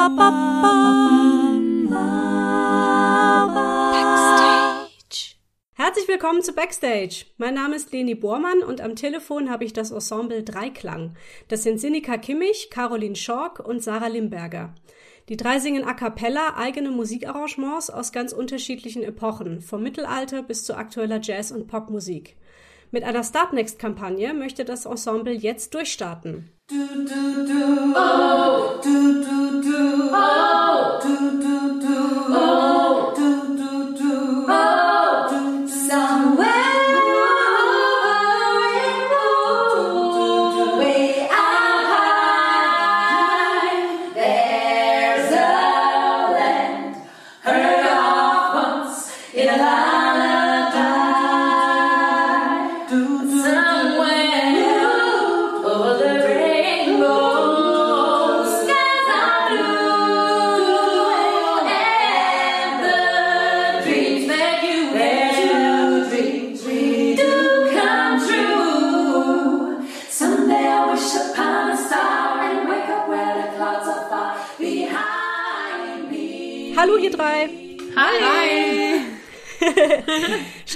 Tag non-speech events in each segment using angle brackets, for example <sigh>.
Backstage. Herzlich willkommen zu Backstage. Mein Name ist Leni Bormann und am Telefon habe ich das Ensemble Dreiklang. Das sind Sinika Kimmich, Caroline Schork und Sarah Limberger. Die drei singen a cappella eigene Musikarrangements aus ganz unterschiedlichen Epochen, vom Mittelalter bis zu aktueller Jazz- und Popmusik. Mit einer Startnext-Kampagne möchte das Ensemble jetzt durchstarten. Du, du, du, oh,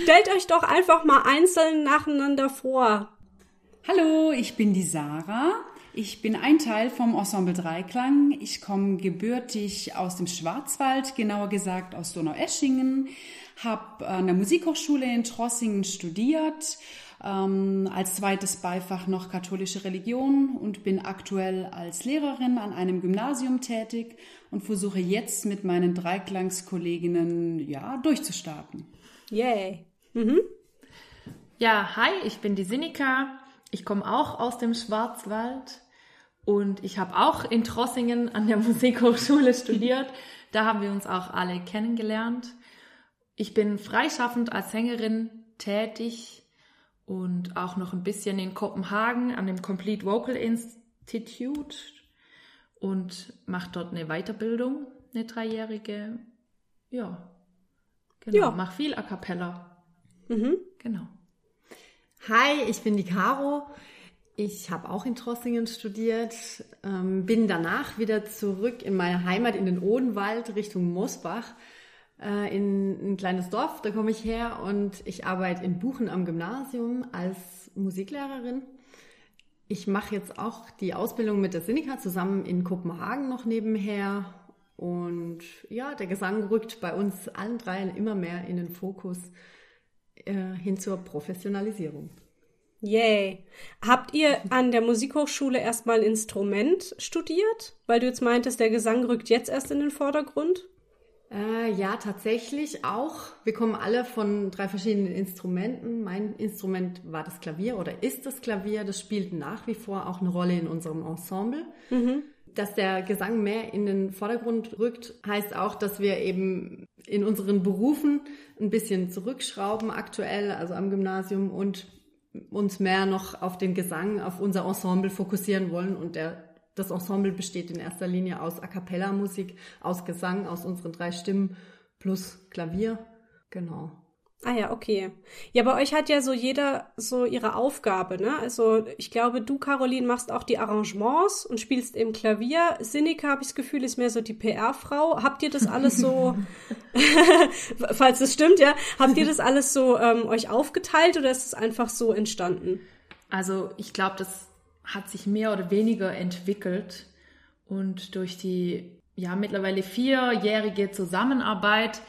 Stellt euch doch einfach mal einzeln nacheinander vor. Hallo, ich bin die Sarah. Ich bin ein Teil vom Ensemble Dreiklang. Ich komme gebürtig aus dem Schwarzwald, genauer gesagt aus Donaueschingen, habe an der Musikhochschule in Trossingen studiert, ähm, als zweites Beifach noch katholische Religion und bin aktuell als Lehrerin an einem Gymnasium tätig und versuche jetzt mit meinen Dreiklangskolleginnen ja durchzustarten. Yay! Ja, hi, ich bin die Sinika. Ich komme auch aus dem Schwarzwald und ich habe auch in Trossingen an der <laughs> Musikhochschule studiert. Da haben wir uns auch alle kennengelernt. Ich bin freischaffend als Sängerin tätig und auch noch ein bisschen in Kopenhagen an dem Complete Vocal Institute und mache dort eine Weiterbildung, eine dreijährige. Ja, genau. Ja. Mach viel A cappella. Genau. Hi, ich bin die Caro. Ich habe auch in Trossingen studiert, ähm, bin danach wieder zurück in meine Heimat in den Odenwald Richtung Mosbach, äh, in ein kleines Dorf, da komme ich her und ich arbeite in Buchen am Gymnasium als Musiklehrerin. Ich mache jetzt auch die Ausbildung mit der Sinika zusammen in Kopenhagen noch nebenher. Und ja, der Gesang rückt bei uns allen dreien immer mehr in den Fokus äh, hin zur Professionalisierung. Yay! Habt ihr an der Musikhochschule erstmal Instrument studiert? Weil du jetzt meintest, der Gesang rückt jetzt erst in den Vordergrund? Äh, ja, tatsächlich auch. Wir kommen alle von drei verschiedenen Instrumenten. Mein Instrument war das Klavier oder ist das Klavier. Das spielt nach wie vor auch eine Rolle in unserem Ensemble. Dass der Gesang mehr in den Vordergrund rückt, heißt auch, dass wir eben in unseren Berufen ein bisschen zurückschrauben aktuell, also am Gymnasium und uns mehr noch auf den Gesang, auf unser Ensemble fokussieren wollen und der das Ensemble besteht in erster Linie aus A cappella Musik, aus Gesang, aus unseren drei Stimmen plus Klavier. Genau. Ah ja, okay. Ja, bei euch hat ja so jeder so ihre Aufgabe, ne? Also ich glaube, du, Caroline, machst auch die Arrangements und spielst eben Klavier. Sinika, habe ich das Gefühl, ist mehr so die PR-Frau. Habt ihr das alles so, <laughs> <laughs> falls es stimmt, ja, habt ihr das alles so ähm, euch aufgeteilt oder ist es einfach so entstanden? Also ich glaube, das hat sich mehr oder weniger entwickelt und durch die ja mittlerweile vierjährige Zusammenarbeit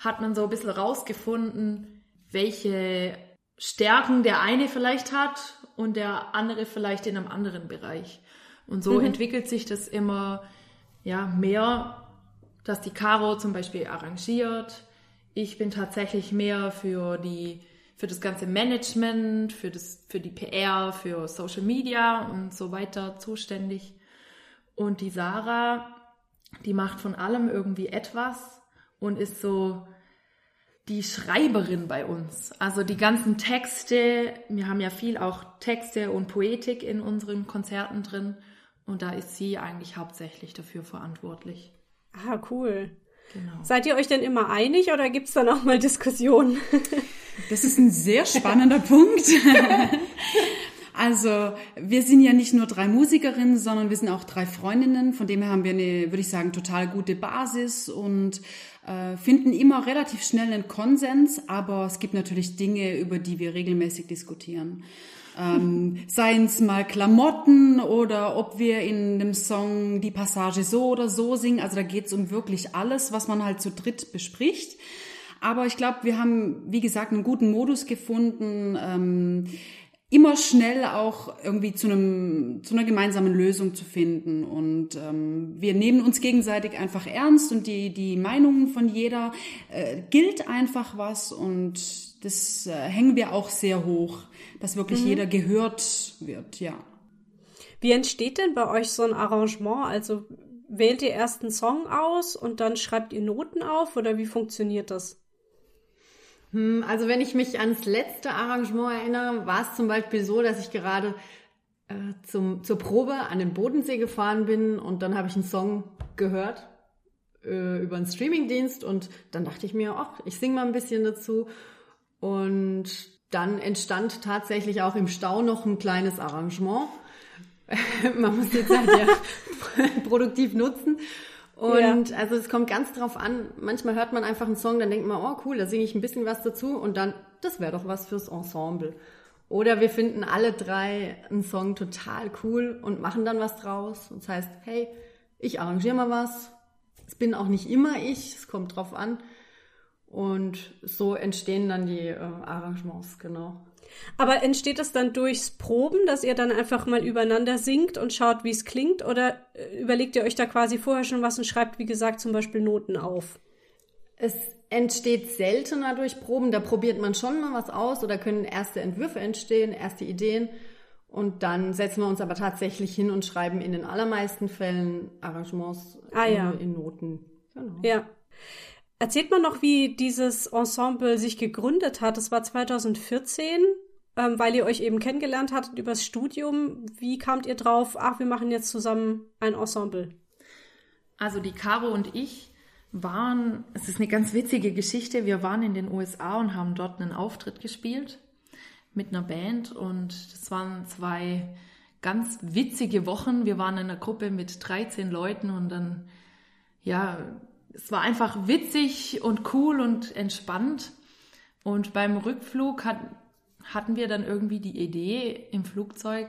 hat man so ein bisschen rausgefunden, welche Stärken der eine vielleicht hat und der andere vielleicht in einem anderen Bereich. Und so entwickelt sich das immer ja mehr, dass die Caro zum Beispiel arrangiert. Ich bin tatsächlich mehr für die für das ganze Management, für das für die PR, für Social Media und so weiter zuständig. Und die Sarah, die macht von allem irgendwie etwas und ist so die Schreiberin bei uns. Also die ganzen Texte, wir haben ja viel auch Texte und Poetik in unseren Konzerten drin und da ist sie eigentlich hauptsächlich dafür verantwortlich. Ah, cool. Genau. Seid ihr euch denn immer einig oder gibt's dann auch mal Diskussionen? Das ist ein sehr spannender <laughs> Punkt. Also wir sind ja nicht nur drei Musikerinnen, sondern wir sind auch drei Freundinnen. Von dem her haben wir eine, würde ich sagen, total gute Basis und äh, finden immer relativ schnell einen Konsens. Aber es gibt natürlich Dinge, über die wir regelmäßig diskutieren. Ähm, <laughs> Seien es mal Klamotten oder ob wir in einem Song die Passage so oder so singen. Also da geht es um wirklich alles, was man halt zu dritt bespricht. Aber ich glaube, wir haben, wie gesagt, einen guten Modus gefunden. Ähm, immer schnell auch irgendwie zu einem zu einer gemeinsamen Lösung zu finden und ähm, wir nehmen uns gegenseitig einfach ernst und die die Meinungen von jeder äh, gilt einfach was und das äh, hängen wir auch sehr hoch, dass wirklich jeder gehört wird, ja. Wie entsteht denn bei euch so ein Arrangement? Also wählt ihr erst einen Song aus und dann schreibt ihr Noten auf oder wie funktioniert das? Hm, Also wenn ich mich ans letzte Arrangement erinnere, war es zum Beispiel so, dass ich gerade äh, zum, zur Probe an den Bodensee gefahren bin und dann habe ich einen Song gehört äh, über einen Streamingdienst und dann dachte ich mir, ach, ich singe mal ein bisschen dazu und dann entstand tatsächlich auch im Stau noch ein kleines Arrangement. <laughs> Man muss die Zeit ja <laughs> <laughs> produktiv nutzen. Und also es kommt ganz drauf an. Manchmal hört man einfach einen Song, dann denkt man, oh cool, da singe ich ein bisschen was dazu und dann, das wäre doch was fürs Ensemble. Oder wir finden alle drei einen Song total cool und machen dann was draus. Und das heißt, hey, ich arrangiere mal was. Es bin auch nicht immer ich, es kommt drauf an. Und so entstehen dann die äh, Arrangements, genau. Aber entsteht das dann durchs Proben, dass ihr dann einfach mal übereinander singt und schaut, wie es klingt? Oder äh, überlegt ihr euch da quasi vorher schon was und schreibt, wie gesagt, zum Beispiel Noten auf? Es entsteht seltener durch Proben, da probiert man schon mal was aus oder können erste Entwürfe entstehen, erste Ideen. Und dann setzen wir uns aber tatsächlich hin und schreiben in den allermeisten Fällen Arrangements Ah, ja. in Noten. Genau. Ja. Erzählt mal noch, wie dieses Ensemble sich gegründet hat. Das war 2014, ähm, weil ihr euch eben kennengelernt hattet übers Studium. Wie kamt ihr drauf? Ach, wir machen jetzt zusammen ein Ensemble. Also die Caro und ich waren, es ist eine ganz witzige Geschichte, wir waren in den USA und haben dort einen Auftritt gespielt mit einer Band und das waren zwei ganz witzige Wochen. Wir waren in einer Gruppe mit 13 Leuten und dann, ja, es war einfach witzig und cool und entspannt. Und beim Rückflug hat, hatten wir dann irgendwie die Idee im Flugzeug,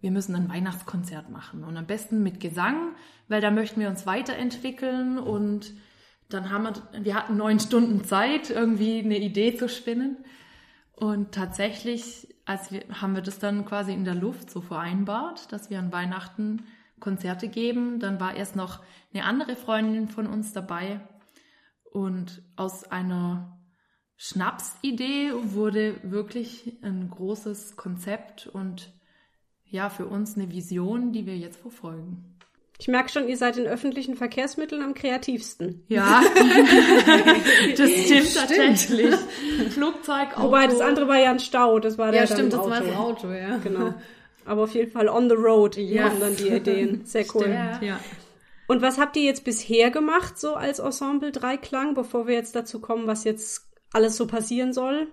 wir müssen ein Weihnachtskonzert machen und am besten mit Gesang, weil da möchten wir uns weiterentwickeln und dann haben wir, wir hatten neun Stunden Zeit, irgendwie eine Idee zu spinnen und tatsächlich, als wir, haben wir das dann quasi in der Luft so vereinbart, dass wir an Weihnachten Konzerte geben. Dann war erst noch eine andere Freundin von uns dabei und aus einer Schnapsidee wurde wirklich ein großes Konzept und ja, für uns eine Vision, die wir jetzt verfolgen. Ich merke schon, ihr seid in öffentlichen Verkehrsmitteln am kreativsten. Ja, <laughs> das stimmt, tatsächlich. Flugzeug, Auto. Wobei das andere war ja ein Stau, das war der Ja, stimmt, im das war das Auto, ja. Genau. Aber auf jeden Fall on the road Ja. kommen dann die Ideen. Sehr cool. Stimmt. Ja. Und was habt ihr jetzt bisher gemacht, so als Ensemble Dreiklang, bevor wir jetzt dazu kommen, was jetzt alles so passieren soll?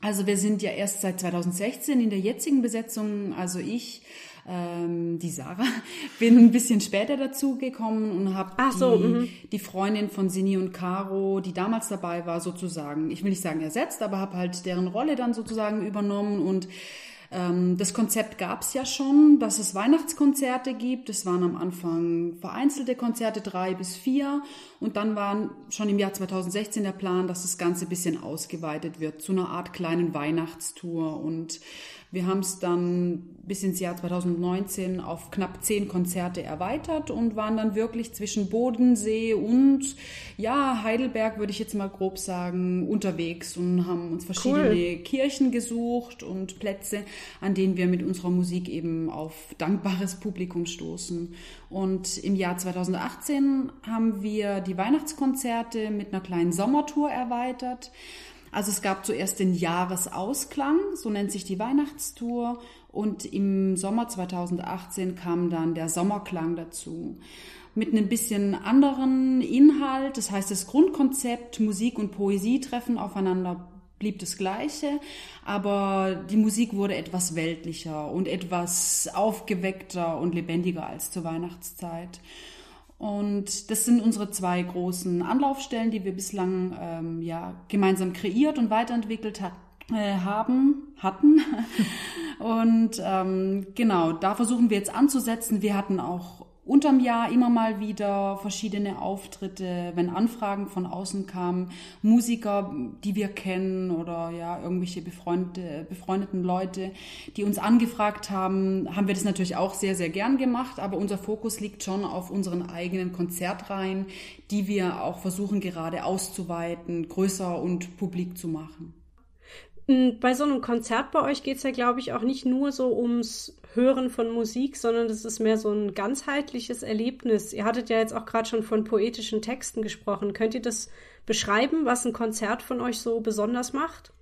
Also wir sind ja erst seit 2016 in der jetzigen Besetzung, also ich, ähm, die Sarah, <laughs> bin ein bisschen später dazugekommen und habe Ach die, so, mhm. die Freundin von Sini und Caro, die damals dabei war, sozusagen, ich will nicht sagen ersetzt, aber habe halt deren Rolle dann sozusagen übernommen und das Konzept gab es ja schon, dass es Weihnachtskonzerte gibt. Es waren am Anfang vereinzelte Konzerte, drei bis vier. Und dann war schon im Jahr 2016 der Plan, dass das Ganze ein bisschen ausgeweitet wird zu einer Art kleinen Weihnachtstour. Und wir haben es dann bis ins Jahr 2019 auf knapp zehn Konzerte erweitert und waren dann wirklich zwischen Bodensee und ja, Heidelberg, würde ich jetzt mal grob sagen, unterwegs und haben uns verschiedene Kirchen gesucht und Plätze, an denen wir mit unserer Musik eben auf dankbares Publikum stoßen. Und im Jahr 2018 haben wir die Weihnachtskonzerte mit einer kleinen Sommertour erweitert. Also es gab zuerst den Jahresausklang, so nennt sich die Weihnachtstour. Und im Sommer 2018 kam dann der Sommerklang dazu. Mit einem bisschen anderen Inhalt. Das heißt, das Grundkonzept Musik und Poesie treffen aufeinander blieb das Gleiche, aber die Musik wurde etwas weltlicher und etwas aufgeweckter und lebendiger als zur Weihnachtszeit. Und das sind unsere zwei großen Anlaufstellen, die wir bislang ähm, ja, gemeinsam kreiert und weiterentwickelt hat, äh, haben, hatten. <laughs> und ähm, genau, da versuchen wir jetzt anzusetzen. Wir hatten auch unterm Jahr immer mal wieder verschiedene Auftritte, wenn Anfragen von außen kamen, Musiker, die wir kennen oder ja, irgendwelche befreundete, befreundeten Leute, die uns angefragt haben, haben wir das natürlich auch sehr, sehr gern gemacht, aber unser Fokus liegt schon auf unseren eigenen Konzertreihen, die wir auch versuchen gerade auszuweiten, größer und publik zu machen. Bei so einem Konzert bei euch geht es ja, glaube ich, auch nicht nur so ums Hören von Musik, sondern das ist mehr so ein ganzheitliches Erlebnis. Ihr hattet ja jetzt auch gerade schon von poetischen Texten gesprochen. Könnt ihr das beschreiben, was ein Konzert von euch so besonders macht?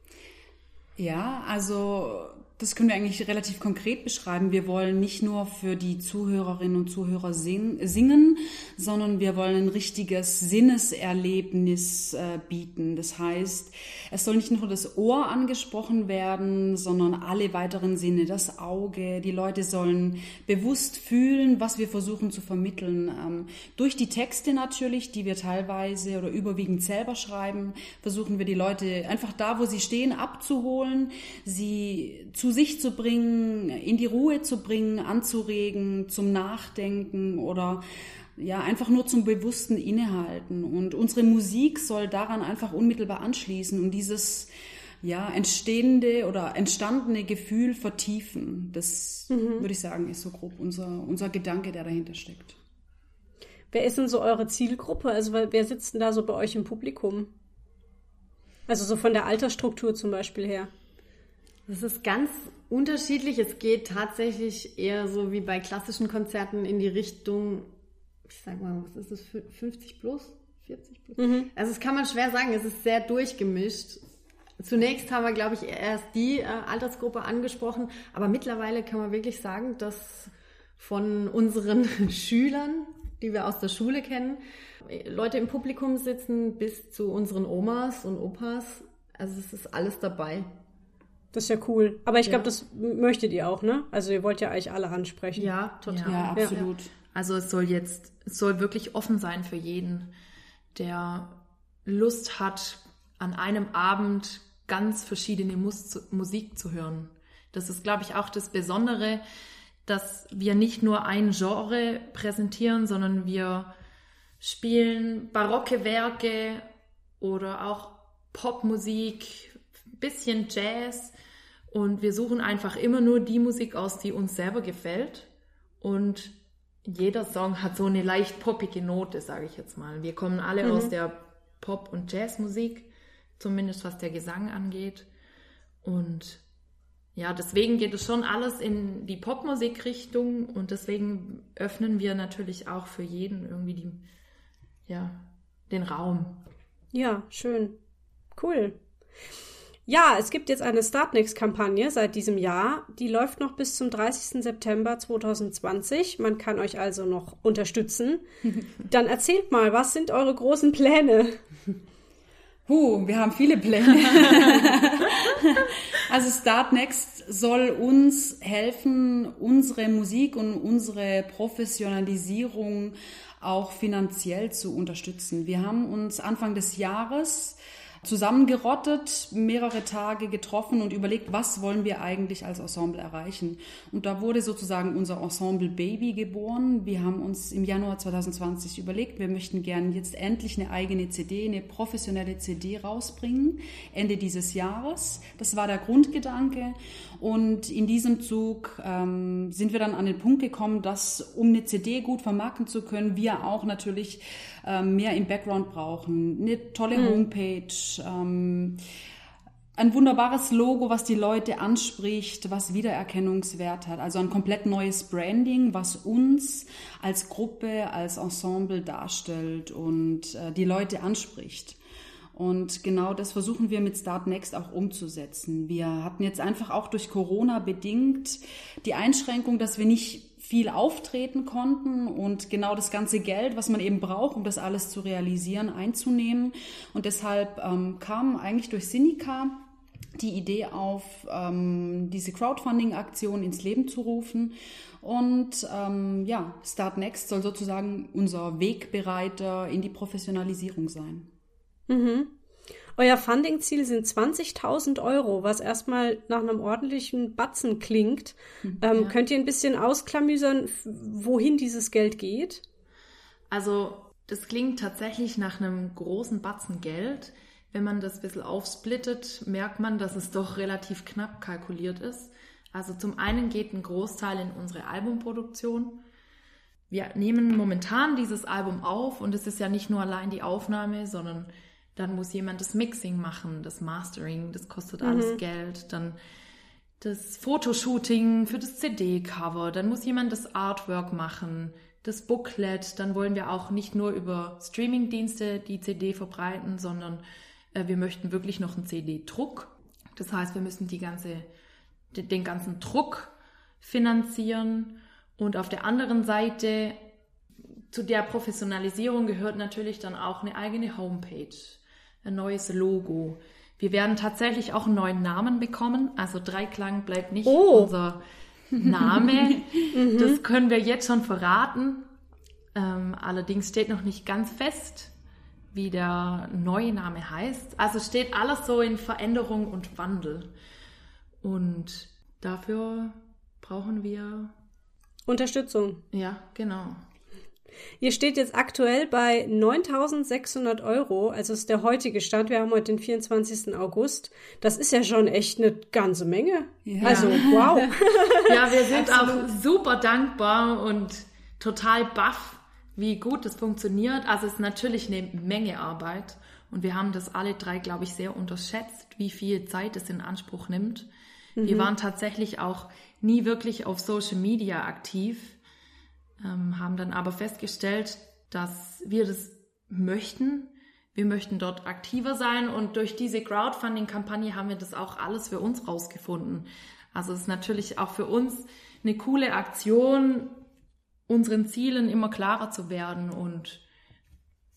Ja, also das können wir eigentlich relativ konkret beschreiben. Wir wollen nicht nur für die Zuhörerinnen und Zuhörer sing singen, sondern wir wollen ein richtiges Sinneserlebnis äh, bieten. Das heißt, es soll nicht nur das Ohr angesprochen werden, sondern alle weiteren Sinne, das Auge. Die Leute sollen bewusst fühlen, was wir versuchen zu vermitteln. Ähm, durch die Texte natürlich, die wir teilweise oder überwiegend selber schreiben, versuchen wir die Leute einfach da, wo sie stehen, abzuholen, sie zu sich zu bringen, in die Ruhe zu bringen, anzuregen, zum Nachdenken oder ja, einfach nur zum bewussten Innehalten. Und unsere Musik soll daran einfach unmittelbar anschließen und dieses ja, entstehende oder entstandene Gefühl vertiefen. Das mhm. würde ich sagen, ist so grob unser, unser Gedanke, der dahinter steckt. Wer ist denn so eure Zielgruppe? Also wer sitzt denn da so bei euch im Publikum? Also so von der Altersstruktur zum Beispiel her. Das ist ganz unterschiedlich. Es geht tatsächlich eher so wie bei klassischen Konzerten in die Richtung, ich sag mal, was ist das, 50 plus? 40 plus? Mhm. Also das kann man schwer sagen, es ist sehr durchgemischt. Zunächst haben wir, glaube ich, erst die äh, Altersgruppe angesprochen, aber mittlerweile kann man wirklich sagen, dass von unseren <laughs> Schülern, die wir aus der Schule kennen, Leute im Publikum sitzen bis zu unseren Omas und Opas. Also es ist alles dabei. Das ist ja cool. Aber ich ja. glaube, das möchtet ihr auch, ne? Also ihr wollt ja eigentlich alle ansprechen. Ja, total. Ja, absolut. Ja. Also es soll jetzt, es soll wirklich offen sein für jeden, der Lust hat, an einem Abend ganz verschiedene Mus Musik zu hören. Das ist, glaube ich, auch das Besondere, dass wir nicht nur ein Genre präsentieren, sondern wir spielen barocke Werke oder auch Popmusik, bisschen Jazz und wir suchen einfach immer nur die Musik aus, die uns selber gefällt. Und jeder Song hat so eine leicht poppige Note, sage ich jetzt mal. Wir kommen alle mhm. aus der Pop- und Jazzmusik, zumindest was der Gesang angeht. Und ja, deswegen geht es schon alles in die Popmusikrichtung und deswegen öffnen wir natürlich auch für jeden irgendwie die, ja, den Raum. Ja, schön. Cool. Ja, es gibt jetzt eine Startnext-Kampagne seit diesem Jahr. Die läuft noch bis zum 30. September 2020. Man kann euch also noch unterstützen. <laughs> Dann erzählt mal, was sind eure großen Pläne? Huh, wir haben viele Pläne. <laughs> also Startnext soll uns helfen, unsere Musik und unsere Professionalisierung auch finanziell zu unterstützen. Wir haben uns Anfang des Jahres zusammengerottet, mehrere Tage getroffen und überlegt, was wollen wir eigentlich als Ensemble erreichen. Und da wurde sozusagen unser Ensemble Baby geboren. Wir haben uns im Januar 2020 überlegt, wir möchten gerne jetzt endlich eine eigene CD, eine professionelle CD rausbringen, Ende dieses Jahres. Das war der Grundgedanke. Und in diesem Zug ähm, sind wir dann an den Punkt gekommen, dass um eine CD gut vermarkten zu können, wir auch natürlich ähm, mehr im Background brauchen. Eine tolle mhm. Homepage, ähm, ein wunderbares Logo, was die Leute anspricht, was Wiedererkennungswert hat. Also ein komplett neues Branding, was uns als Gruppe, als Ensemble darstellt und äh, die Leute anspricht. Und genau das versuchen wir mit Start Next auch umzusetzen. Wir hatten jetzt einfach auch durch Corona bedingt die Einschränkung, dass wir nicht viel auftreten konnten und genau das ganze Geld, was man eben braucht, um das alles zu realisieren, einzunehmen. Und deshalb ähm, kam eigentlich durch Sinica die Idee auf, ähm, diese Crowdfunding-Aktion ins Leben zu rufen. Und ähm, ja, Start Next soll sozusagen unser Wegbereiter in die Professionalisierung sein. Euer Funding-Ziel sind 20.000 Euro, was erstmal nach einem ordentlichen Batzen klingt. Ähm, Könnt ihr ein bisschen ausklamüsern, wohin dieses Geld geht? Also, das klingt tatsächlich nach einem großen Batzen Geld. Wenn man das ein bisschen aufsplittet, merkt man, dass es doch relativ knapp kalkuliert ist. Also zum einen geht ein Großteil in unsere Albumproduktion. Wir nehmen momentan dieses Album auf und es ist ja nicht nur allein die Aufnahme, sondern dann muss jemand das Mixing machen, das Mastering, das kostet alles Geld. Dann das Fotoshooting für das CD-Cover, dann muss jemand das Artwork machen, das Booklet, dann wollen wir auch nicht nur über Streamingdienste die CD verbreiten, sondern äh, wir möchten wirklich noch einen CD-Druck. Das heißt, wir müssen die ganze, de- den ganzen Druck finanzieren und auf der anderen Seite zu der Professionalisierung gehört natürlich dann auch eine eigene Homepage, ein neues Logo. Wir werden tatsächlich auch einen neuen Namen bekommen. Also Dreiklang bleibt nicht Oh. unser Name. <laughs> das können wir jetzt schon verraten. Ähm, allerdings steht noch nicht ganz fest, wie der neue Name heißt. Also steht alles so in Veränderung und Wandel. Und dafür brauchen wir, Unterstützung. ja, genau. Ihr steht jetzt aktuell bei 9.600 Euro, also ist der heutige Stand. Wir haben heute den 24. August. Das ist ja schon echt eine ganze Menge. Ja. Also, wow. <laughs> Ja, wir sind auch super dankbar und total baff, wie gut das funktioniert. Also es ist natürlich eine Menge Arbeit und wir haben das alle drei, glaube ich, sehr unterschätzt, wie viel Zeit es in Anspruch nimmt. Wir waren tatsächlich auch nie wirklich auf Social Media aktiv, ähm, haben dann aber festgestellt, dass wir das möchten. Wir möchten dort aktiver sein und durch diese Crowdfunding-Kampagne haben wir das auch alles für uns rausgefunden. Also es ist natürlich auch für uns eine coole Aktion, unseren Zielen immer klarer zu werden und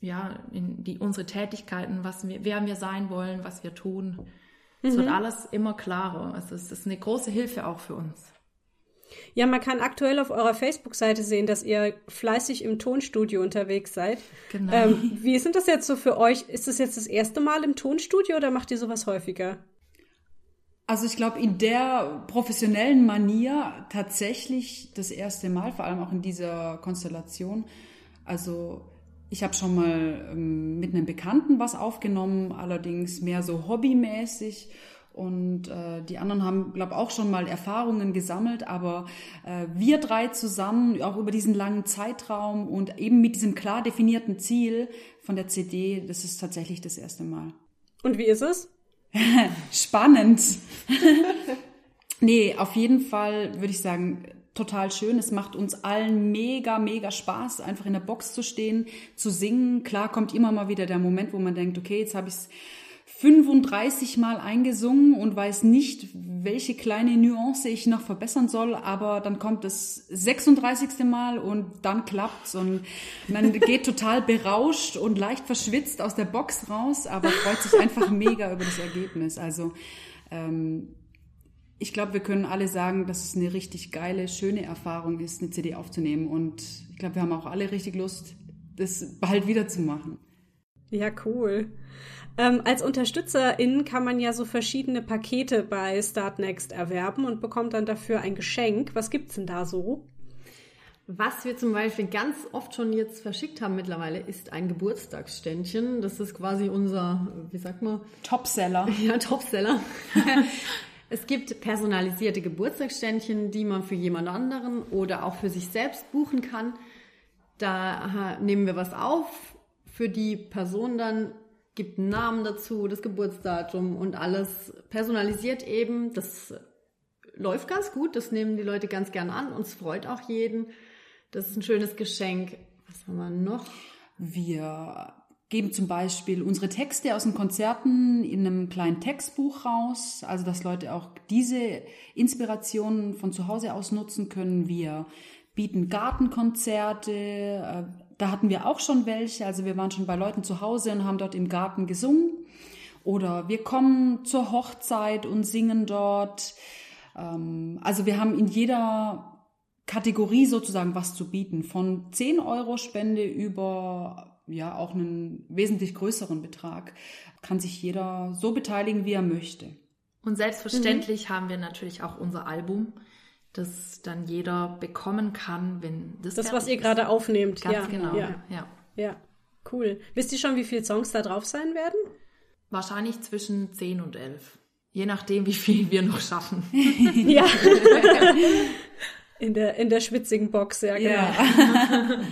ja, in die, unsere Tätigkeiten, was wir, wer wir sein wollen, was wir tun. Es wird alles immer klarer. Also es ist eine große Hilfe auch für uns. Ja, man kann aktuell auf eurer Facebook-Seite sehen, dass ihr fleißig im Tonstudio unterwegs seid. Genau. Ähm, wie sind das jetzt so für euch? Ist das jetzt das erste Mal im Tonstudio oder macht ihr sowas häufiger? Also ich glaube, in der professionellen Manier tatsächlich das erste Mal, vor allem auch in dieser Konstellation. Also ich habe schon mal ähm, mit einem Bekannten was aufgenommen, allerdings mehr so hobbymäßig. Und äh, die anderen haben, glaube auch schon mal Erfahrungen gesammelt, aber äh, wir drei zusammen, auch über diesen langen Zeitraum und eben mit diesem klar definierten Ziel von der CD, das ist tatsächlich das erste Mal. Und wie ist es? <laughs> Spannend. <laughs> nee, auf jeden Fall würde ich sagen, total schön. Es macht uns allen mega, mega Spaß, einfach in der Box zu stehen, zu singen. Klar kommt immer mal wieder der Moment, wo man denkt, okay, jetzt habe ich es 35 Mal eingesungen und weiß nicht, welche kleine Nuance ich noch verbessern soll, aber dann kommt das 36. Mal und dann klappt's und man <laughs> geht total berauscht und leicht verschwitzt aus der Box raus, aber freut sich einfach mega über das Ergebnis. Also ähm, ich glaube, wir können alle sagen, dass es eine richtig geile, schöne Erfahrung ist, eine CD aufzunehmen und ich glaube, wir haben auch alle richtig Lust, das bald wieder zu machen. Ja, cool. Ähm, als Unterstützerin kann man ja so verschiedene Pakete bei Startnext erwerben und bekommt dann dafür ein Geschenk. Was gibt's denn da so? Was wir zum Beispiel ganz oft schon jetzt verschickt haben mittlerweile, ist ein Geburtstagsständchen. Das ist quasi unser, wie sagt man, Topseller. <laughs> ja, Topseller. <laughs> es gibt personalisierte Geburtstagsständchen, die man für jemand anderen oder auch für sich selbst buchen kann. Da nehmen wir was auf für die Person dann, gibt einen Namen dazu, das Geburtsdatum und alles personalisiert eben. Das läuft ganz gut, das nehmen die Leute ganz gern an. Uns freut auch jeden. Das ist ein schönes Geschenk. Was haben wir noch? Wir geben zum Beispiel unsere Texte aus den Konzerten in einem kleinen Textbuch raus, also dass Leute auch diese Inspirationen von zu Hause aus nutzen können. Wir bieten Gartenkonzerte, äh, da hatten wir auch schon welche, also wir waren schon bei Leuten zu Hause und haben dort im Garten gesungen. Oder wir kommen zur Hochzeit und singen dort. Ähm, also wir haben in jeder Kategorie sozusagen was zu bieten. Von 10 Euro Spende über ja auch einen wesentlich größeren Betrag kann sich jeder so beteiligen, wie er möchte. Und selbstverständlich haben wir natürlich auch unser Album, das dann jeder bekommen kann, wenn das Das, was ihr gerade aufnehmt. Ganz ja, genau. Ja, ja. ja, cool. Wisst ihr schon, wie viele Songs da drauf sein werden? Wahrscheinlich zwischen 10 und 11. Je nachdem, wie viel wir noch schaffen. <laughs> Ja. <laughs> in, der, in der schwitzigen Box, ja, genau. <laughs>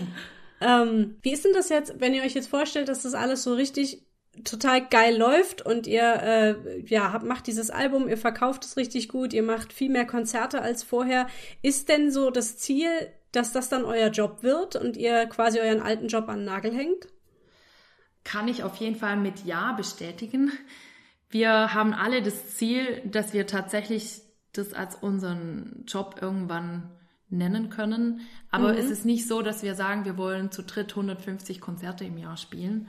Ähm, wie ist denn das jetzt, wenn ihr euch jetzt vorstellt, dass das alles so richtig total geil läuft und ihr äh, ja habt, macht dieses Album, ihr verkauft es richtig gut, ihr macht viel mehr Konzerte als vorher. Ist denn so das Ziel, dass das dann euer Job wird und ihr quasi euren alten Job an den Nagel hängt? Kann ich auf jeden Fall mit Ja bestätigen. Wir haben alle das Ziel, dass wir tatsächlich das als unseren Job irgendwann nennen können. Aber es ist nicht so, dass wir sagen, wir wollen zu dritt 150 Konzerte im Jahr spielen,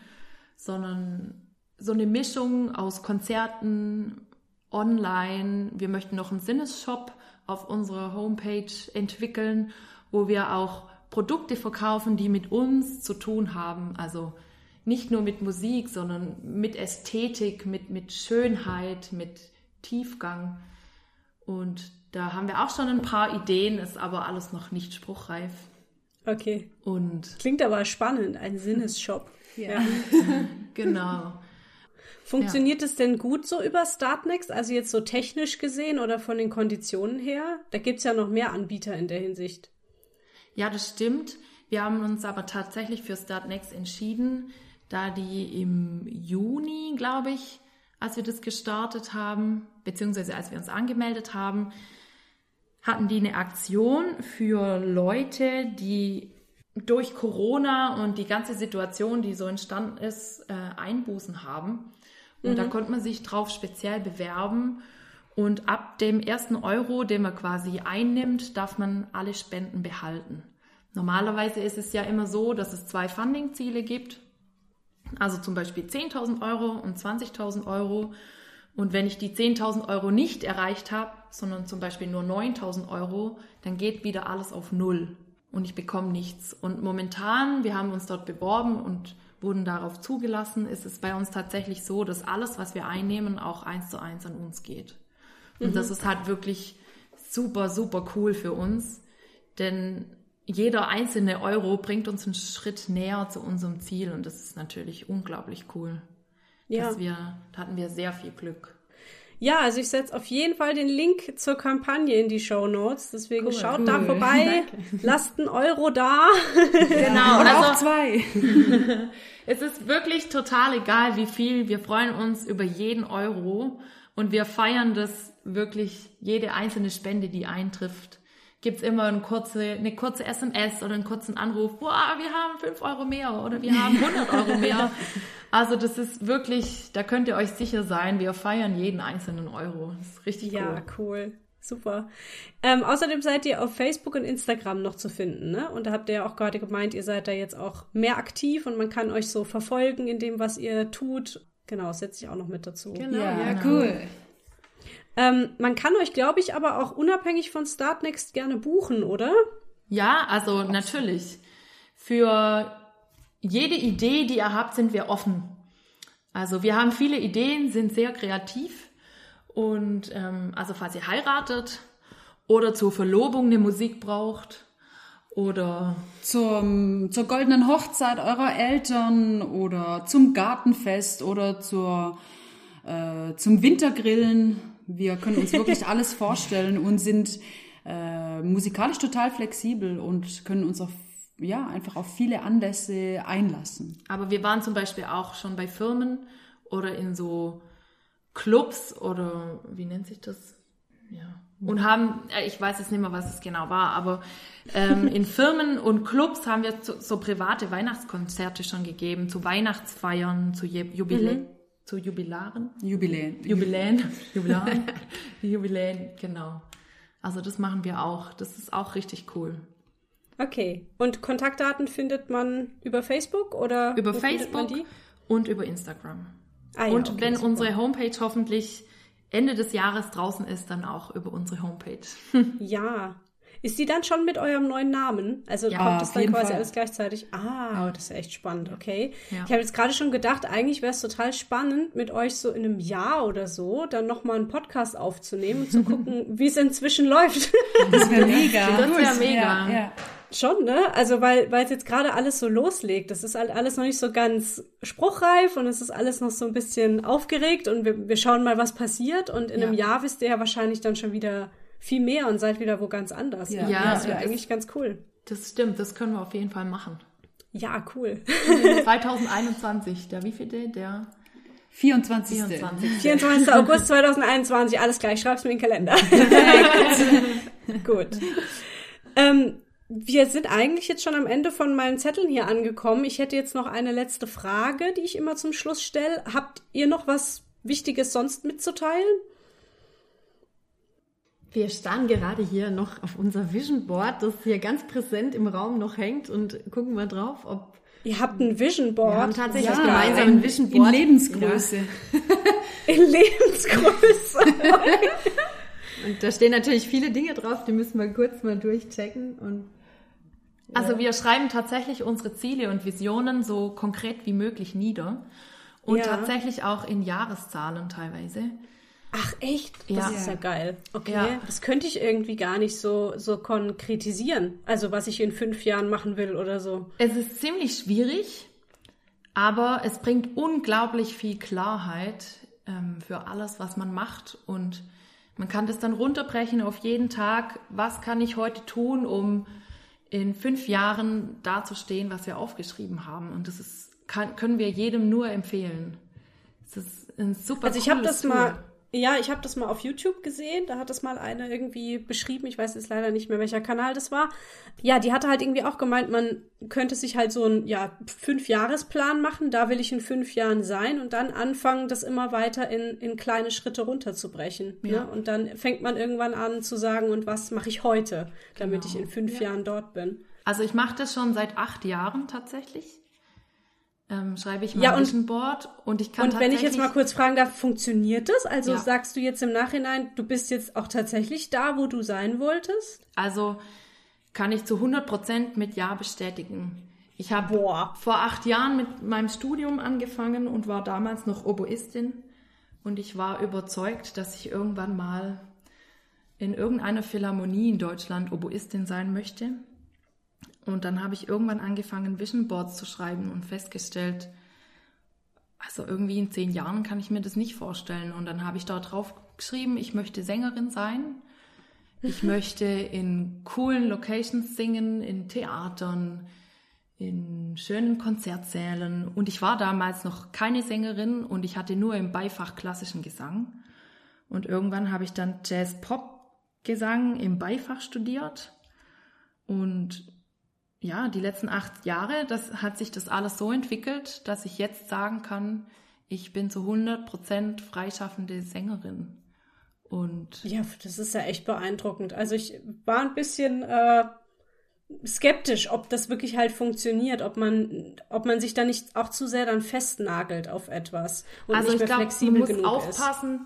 sondern so eine Mischung aus Konzerten, online. Wir möchten noch einen Sinnesshop auf unserer Homepage entwickeln, wo wir auch Produkte verkaufen, die mit uns zu tun haben. Also nicht nur mit Musik, sondern mit Ästhetik, mit, mit Schönheit, mit Tiefgang. Und da haben wir auch schon ein paar Ideen, ist aber alles noch nicht spruchreif. Okay. Und Klingt aber spannend, ein Sinnesshop. <laughs> Ja. <laughs> genau. Funktioniert es denn gut so über Startnext, also jetzt so technisch gesehen oder von den Konditionen her? Da gibt's ja noch mehr Anbieter in der Hinsicht. Ja, das stimmt. Wir haben uns aber tatsächlich für Startnext entschieden, da die im Juni, glaube ich, als wir das gestartet haben, beziehungsweise als wir uns angemeldet haben, hatten die eine Aktion für Leute, die durch Corona und die ganze Situation, die so entstanden ist, äh, Einbußen haben. Und da konnte man sich drauf speziell bewerben. Und ab dem ersten Euro, den man quasi einnimmt, darf man alle Spenden behalten. Normalerweise ist es ja immer so, dass es zwei Funding-Ziele gibt. Also zum Beispiel 10.000 Euro und 20.000 Euro. Und wenn ich die 10.000 Euro nicht erreicht habe, sondern zum Beispiel nur 9.000 Euro, dann geht wieder alles auf Null und ich bekomme nichts. Und momentan, wir haben uns dort beworben und wurden darauf zugelassen, ist es bei uns tatsächlich so, dass alles, was wir einnehmen, auch eins zu eins an uns geht. Und das ist halt wirklich super, super cool für uns, denn jeder einzelne Euro bringt uns einen Schritt näher zu unserem Ziel und das ist natürlich unglaublich cool. Ja. Dass wir, da hatten wir sehr viel Glück. Ja, also ich setze auf jeden Fall den Link zur Kampagne in die Show Notes. Deswegen Cool. schaut da Cool. vorbei, <laughs> lasst einen Euro da. <laughs> Genau, Oder also auch zwei. <laughs> Es ist wirklich total egal, wie viel. Wir freuen uns über jeden Euro und wir feiern das wirklich, jede einzelne Spende, die eintrifft. Gibt's immer eine kurze, eine kurze SMS oder einen kurzen Anruf. Wow, wir haben 5 Euro mehr oder wir haben 100 Euro mehr. <laughs> Also das ist wirklich, da könnt ihr euch sicher sein, wir feiern jeden einzelnen Euro. Das ist richtig Ja, cool. cool. Super. Ähm, außerdem seid ihr auf Facebook und Instagram noch zu finden, ne? Und da habt ihr ja auch gerade gemeint, ihr seid da jetzt auch mehr aktiv und man kann euch so verfolgen in dem, was ihr tut. Genau, das setze ich auch noch mit dazu. Genau, Ja, ja, cool. Ähm, man kann euch, glaube ich, aber auch unabhängig von Startnext gerne buchen, oder? Ja, also natürlich. Für jede Idee, die ihr habt, sind wir offen. Also wir haben viele Ideen, sind sehr kreativ und ähm, also falls ihr heiratet oder zur Verlobung eine Musik braucht oder Zum, zur goldenen Hochzeit eurer Eltern oder zum Gartenfest oder zur, äh, zum Wintergrillen. Wir können uns wirklich <laughs> alles vorstellen und sind äh, musikalisch total flexibel und können uns auf, ja, einfach auf viele Anlässe einlassen. aber wir waren zum Beispiel auch schon bei Firmen oder in so Clubs oder wie nennt sich das? Ja. Und haben, äh, ich weiß jetzt nicht mehr, was es genau war, aber ähm, <laughs> in Firmen und Clubs haben wir so, so private Weihnachtskonzerte schon gegeben, zu Weihnachtsfeiern, zu Je- Jubilä zu Jubilaren, Jubiläen. Jubiläen, <laughs> Jubilaren, <laughs> Jubiläen, genau. Also das machen wir auch. Das ist auch richtig cool. Okay. Und Kontaktdaten findet man über Facebook oder Über Facebook und über Instagram. Ah ja, und okay, wenn super. unsere Homepage hoffentlich Ende des Jahres draußen ist, dann auch über unsere Homepage. Ja. Ist die dann schon mit eurem neuen Namen? Also Ja, kommt das dann quasi Fall. alles gleichzeitig? Ah, das ist echt spannend, okay. Ja. Ich habe jetzt gerade schon gedacht, eigentlich wäre es total spannend, mit euch so in einem Jahr oder so dann nochmal einen Podcast aufzunehmen und zu <laughs> gucken, wie es inzwischen läuft. Das wäre <laughs> mega. Das wär mega. Ja. Schon, ne? Also weil weil es jetzt gerade alles so loslegt. Das ist halt alles noch nicht so ganz spruchreif und es ist alles noch so ein bisschen aufgeregt und wir, wir schauen mal, was passiert. Und in einem Ja. Jahr wisst ihr ja wahrscheinlich dann schon wieder viel mehr und seid wieder wo ganz anders. Ja. Ja, das wäre das- eigentlich ganz cool. Das stimmt, das können wir auf jeden Fall machen. Ja, cool. <laughs> 2021, der wievielte? Der 24. 24. 24. August 2021, alles gleich, schreib's mir in den Kalender. <laughs> <laughs> Gut. Ähm, wir sind eigentlich jetzt schon am Ende von meinen Zetteln hier angekommen. Ich hätte jetzt noch eine letzte Frage, die ich immer zum Schluss stelle. Habt ihr noch was Wichtiges sonst mitzuteilen? Wir starren gerade hier noch auf unser Vision Board, das hier ganz präsent im Raum noch hängt und gucken mal drauf, ob Ihr habt ein Vision Board wir haben tatsächlich Ja, gemeinsam ein- Vision in Board. Lebensgröße. in Lebensgröße. <laughs> Und da stehen natürlich viele Dinge drauf, die müssen wir kurz mal durchchecken und Also wir schreiben tatsächlich unsere Ziele und Visionen so konkret wie möglich nieder. Und Ja. tatsächlich auch in Jahreszahlen teilweise. Ach echt? Das Ja. ist ja geil. Okay. Ja. Das könnte ich irgendwie gar nicht so, so konkretisieren. Also was ich in fünf Jahren machen will oder so. Es ist ziemlich schwierig, aber es bringt unglaublich viel Klarheit ähm, für alles, was man macht. Und man kann das dann runterbrechen auf jeden Tag. Was kann ich heute tun, um in fünf Jahren dazustehen, was wir aufgeschrieben haben? Und das ist, kann, können wir jedem nur empfehlen. Es ist ein super Also ich habe das Tool. mal, ja, ich habe das mal auf YouTube gesehen. Da hat das mal eine irgendwie beschrieben. Ich weiß jetzt leider nicht mehr, welcher Kanal das war. Ja, die hatte halt irgendwie auch gemeint, man könnte sich halt so einen ja, Fünf-Jahresplan machen. Da will ich in fünf Jahren sein und dann anfangen, das immer weiter in, in kleine Schritte runterzubrechen. Ja. Ne? Und dann fängt man irgendwann an zu sagen, und was mache ich heute, damit Genau. ich in fünf Jahren dort bin. Also ich mache das schon seit acht Jahren tatsächlich. Ähm, schreibe ich mein Ja, und- Board und ich kann Und wenn ich jetzt mal kurz fragen darf, funktioniert das? Also Ja. sagst du jetzt im Nachhinein, du bist jetzt auch tatsächlich da, wo du sein wolltest? Also kann ich zu 100% mit Ja bestätigen. Ich habe vor acht Jahren mit meinem Studium angefangen und war damals noch Oboistin. Und ich war überzeugt, dass ich irgendwann mal in irgendeiner Philharmonie in Deutschland Oboistin sein möchte. Und dann habe ich irgendwann angefangen, Vision Boards zu schreiben und festgestellt, also irgendwie in zehn Jahren kann ich mir das nicht vorstellen. Und dann habe ich dort drauf geschrieben, ich möchte Sängerin sein. Ich <laughs> möchte in coolen Locations singen, in Theatern, in schönen Konzertsälen. Und ich war damals noch keine Sängerin und ich hatte nur im Beifach klassischen Gesang. Und irgendwann habe ich dann Jazz-Pop-Gesang im Beifach studiert. Und ja, die letzten acht Jahre, das hat sich das alles so entwickelt, dass ich jetzt sagen kann, ich bin zu 100% freischaffende Sängerin. Und Ja, das ist ja echt beeindruckend. Also ich war ein bisschen äh, skeptisch, ob das wirklich halt funktioniert, ob man, ob man sich da nicht auch zu sehr dann festnagelt auf etwas und also ich glaube, man muss aufpassen.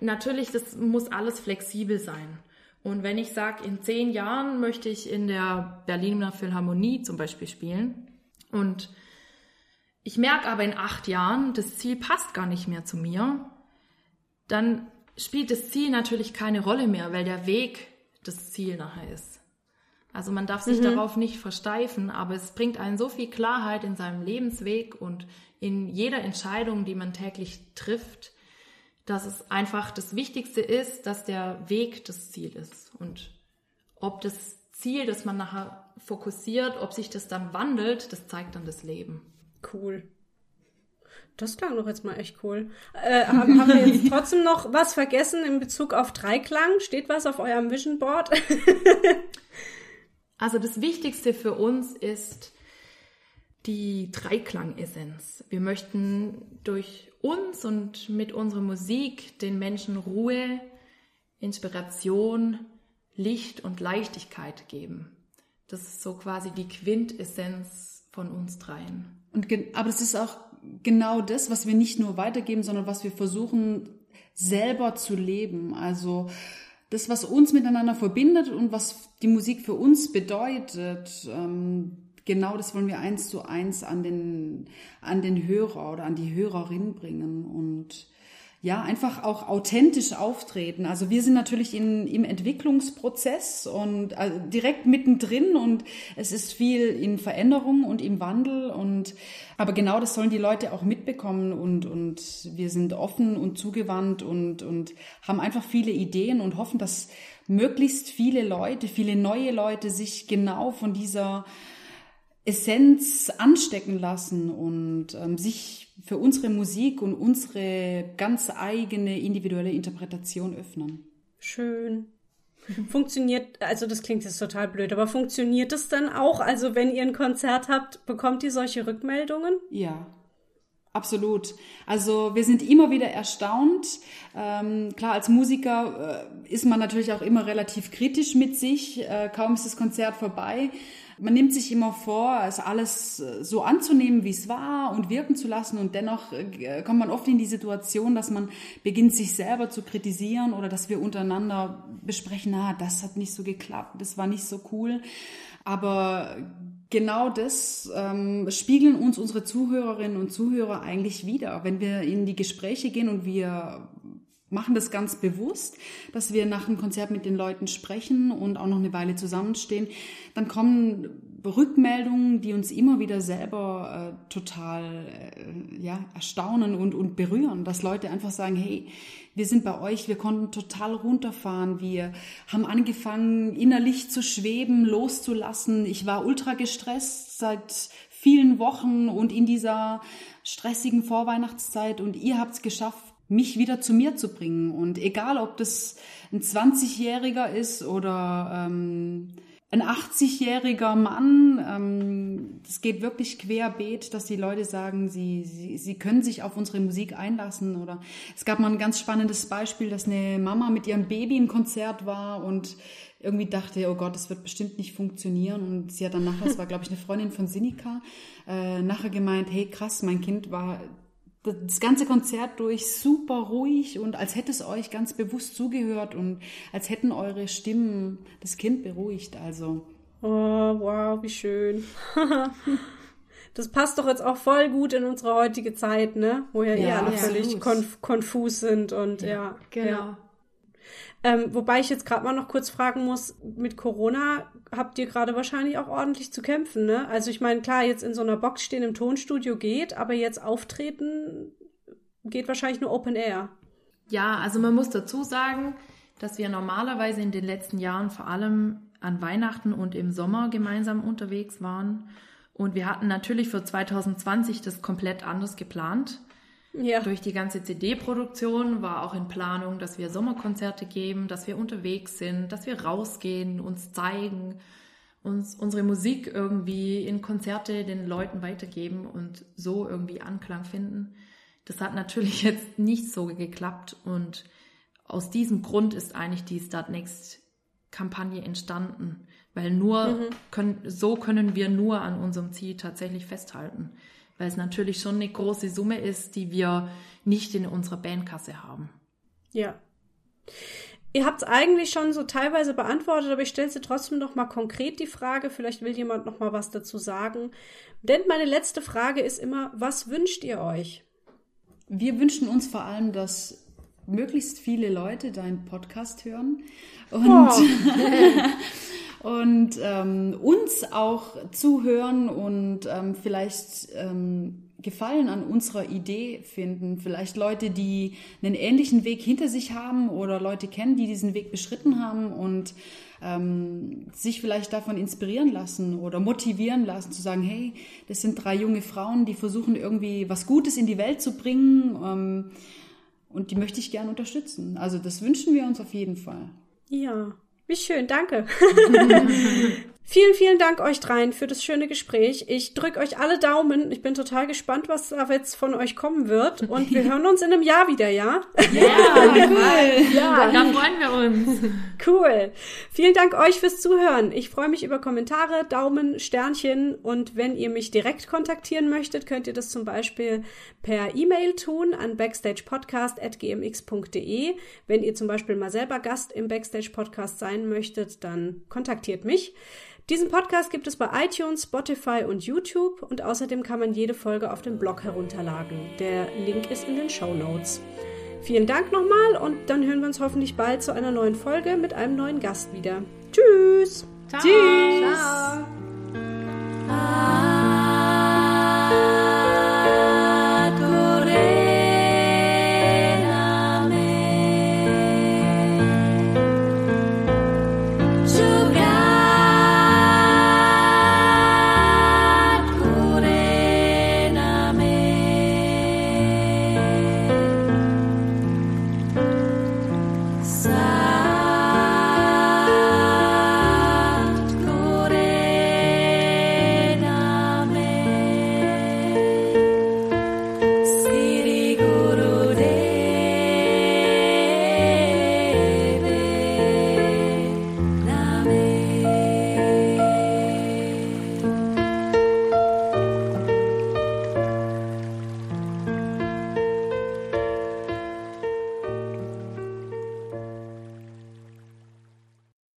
Natürlich, das muss alles flexibel sein. Und wenn ich sage, in zehn Jahren möchte ich in der Berliner Philharmonie zum Beispiel spielen und ich merke aber in acht Jahren, das Ziel passt gar nicht mehr zu mir, dann spielt das Ziel natürlich keine Rolle mehr, weil der Weg das Ziel nachher ist. Also man darf sich darauf nicht versteifen, aber es bringt einen so viel Klarheit in seinem Lebensweg und in jeder Entscheidung, die man täglich trifft, dass es einfach das Wichtigste ist, dass der Weg das Ziel ist. Und ob das Ziel, das man nachher fokussiert, ob sich das dann wandelt, das zeigt dann das Leben. Cool. Das klang doch jetzt mal echt cool. Äh, haben, haben wir jetzt <laughs> trotzdem noch was vergessen in Bezug auf Dreiklang? Steht was auf eurem Vision Board? <laughs> Also das Wichtigste für uns ist die Dreiklang-Essenz. Wir möchten durch uns und mit unserer Musik den Menschen Ruhe, Inspiration, Licht und Leichtigkeit geben. Das ist so quasi die Quintessenz von uns dreien. Und aber es ist auch genau das, was wir nicht nur weitergeben, sondern was wir versuchen selber zu leben. Also das, was uns miteinander verbindet und was die Musik für uns bedeutet, ähm, genau das wollen wir eins zu eins an den, an den Hörer oder an die Hörerin bringen und ja, einfach auch authentisch auftreten. Also wir sind natürlich in, im Entwicklungsprozess und also direkt mittendrin und es ist viel in Veränderung und im Wandel und aber genau das sollen die Leute auch mitbekommen und, und wir sind offen und zugewandt und, und haben einfach viele Ideen und hoffen, dass möglichst viele Leute, viele neue Leute sich genau von dieser Essenz anstecken lassen und ähm, sich für unsere Musik und unsere ganz eigene individuelle Interpretation öffnen. Schön. Funktioniert, also das klingt jetzt total blöd, aber funktioniert es dann auch? Also wenn ihr ein Konzert habt, bekommt ihr solche Rückmeldungen? Ja, Absolut. Also wir sind immer wieder erstaunt. Ähm, klar, als Musiker äh, ist man natürlich auch immer relativ kritisch mit sich. Äh, kaum ist das Konzert vorbei. Man nimmt sich immer vor, es alles äh, so anzunehmen, wie es war und wirken zu lassen. Und dennoch äh, kommt man oft in die Situation, dass man beginnt, sich selber zu kritisieren oder dass wir untereinander besprechen, na, das hat nicht so geklappt, das war nicht so cool. Aber genau das ähm, spiegeln uns unsere Zuhörerinnen und Zuhörer eigentlich wieder. Wenn wir in die Gespräche gehen und wir machen das ganz bewusst, dass wir nach dem Konzert mit den Leuten sprechen und auch noch eine Weile zusammenstehen, dann kommen Rückmeldungen, die uns immer wieder selber äh, total äh, ja, erstaunen und, und berühren, dass Leute einfach sagen, hey, wir sind bei euch, wir konnten total runterfahren, wir haben angefangen, innerlich zu schweben, loszulassen. Ich war ultra gestresst seit vielen Wochen und in dieser stressigen Vorweihnachtszeit und ihr habt es geschafft, mich wieder zu mir zu bringen. Und egal, ob das ein 20-Jähriger ist oder ähm, ein 80-jähriger Mann, ähm, das geht wirklich querbeet, dass die Leute sagen, sie, sie, sie können sich auf unsere Musik einlassen. Oder es gab mal ein ganz spannendes Beispiel, dass eine Mama mit ihrem Baby im Konzert war und irgendwie dachte, oh Gott, das wird bestimmt nicht funktionieren. Und sie hat dann nachher, das war glaube ich eine Freundin von Sinika, äh, nachher gemeint, hey krass, mein Kind war das ganze Konzert durch super ruhig und als hätte es euch ganz bewusst zugehört und als hätten eure Stimmen das Kind beruhigt. Also. Oh, wow, wie schön. <laughs> das passt doch jetzt auch voll gut in unsere heutige Zeit, ne? Wo ja, eh Ja, alle absolut. völlig konf konfus sind und ja. Genau. Ja. Ähm, wobei ich jetzt gerade mal noch kurz fragen muss, mit Corona habt ihr gerade wahrscheinlich auch ordentlich zu kämpfen, ne? Also ich meine, klar, jetzt in so einer Box stehen im Tonstudio geht, aber jetzt auftreten geht wahrscheinlich nur Open Air. Ja, also man muss dazu sagen, dass wir normalerweise in den letzten Jahren vor allem an Weihnachten und im Sommer gemeinsam unterwegs waren. Und wir hatten natürlich für 2020 das komplett anders geplant. Ja. Durch die ganze CD-Produktion war auch in Planung, dass wir Sommerkonzerte geben, dass wir unterwegs sind, dass wir rausgehen, uns zeigen, uns unsere Musik irgendwie in Konzerte den Leuten weitergeben und so irgendwie Anklang finden. Das hat natürlich <laughs> jetzt nicht so geklappt und aus diesem Grund ist eigentlich die Start Next Kampagne entstanden, weil nur können, so können wir nur an unserem Ziel tatsächlich festhalten, weil es natürlich schon eine große Summe ist, die wir nicht in unserer Bandkasse haben. Ja. Ihr habt es eigentlich schon so teilweise beantwortet, aber ich stelle sie trotzdem noch mal konkret die Frage. Vielleicht will jemand noch mal was dazu sagen. Denn meine letzte Frage ist immer: Was wünscht ihr euch? Wir wünschen uns vor allem, dass möglichst viele Leute deinen Podcast hören und, <laughs> und ähm, uns auch zuhören und ähm, vielleicht ähm, Gefallen an unserer Idee finden. Vielleicht Leute, die einen ähnlichen Weg hinter sich haben oder Leute kennen, die diesen Weg beschritten haben und ähm, sich vielleicht davon inspirieren lassen oder motivieren lassen, zu sagen, hey, das sind drei junge Frauen, die versuchen irgendwie was Gutes in die Welt zu bringen ähm, und die möchte ich gern unterstützen. Also das wünschen wir uns auf jeden Fall. Ja, wie schön, danke. <laughs> <laughs> vielen, vielen Dank euch dreien für das schöne Gespräch. Ich drücke euch alle Daumen. Ich bin total gespannt, was da jetzt von euch kommen wird. Und wir <laughs> hören uns in einem Jahr wieder, ja? Ja, cool. Ja, da freuen wir uns. Cool. Vielen Dank euch fürs Zuhören. Ich freue mich über Kommentare, Daumen, Sternchen und wenn ihr mich direkt kontaktieren möchtet, könnt ihr das zum Beispiel per E-Mail tun an backstagepodcast.gmx.de. Wenn ihr zum Beispiel mal selber Gast im Backstage Podcast sein möchtet, dann kontaktiert mich. Diesen Podcast gibt es bei iTunes, Spotify und YouTube und außerdem kann man jede Folge auf dem Blog herunterladen. Der Link ist in den Show Notes. Vielen Dank nochmal und dann hören wir uns hoffentlich bald zu einer neuen Folge mit einem neuen Gast wieder. Tschüss! Ciao. Tschüss! Ciao. I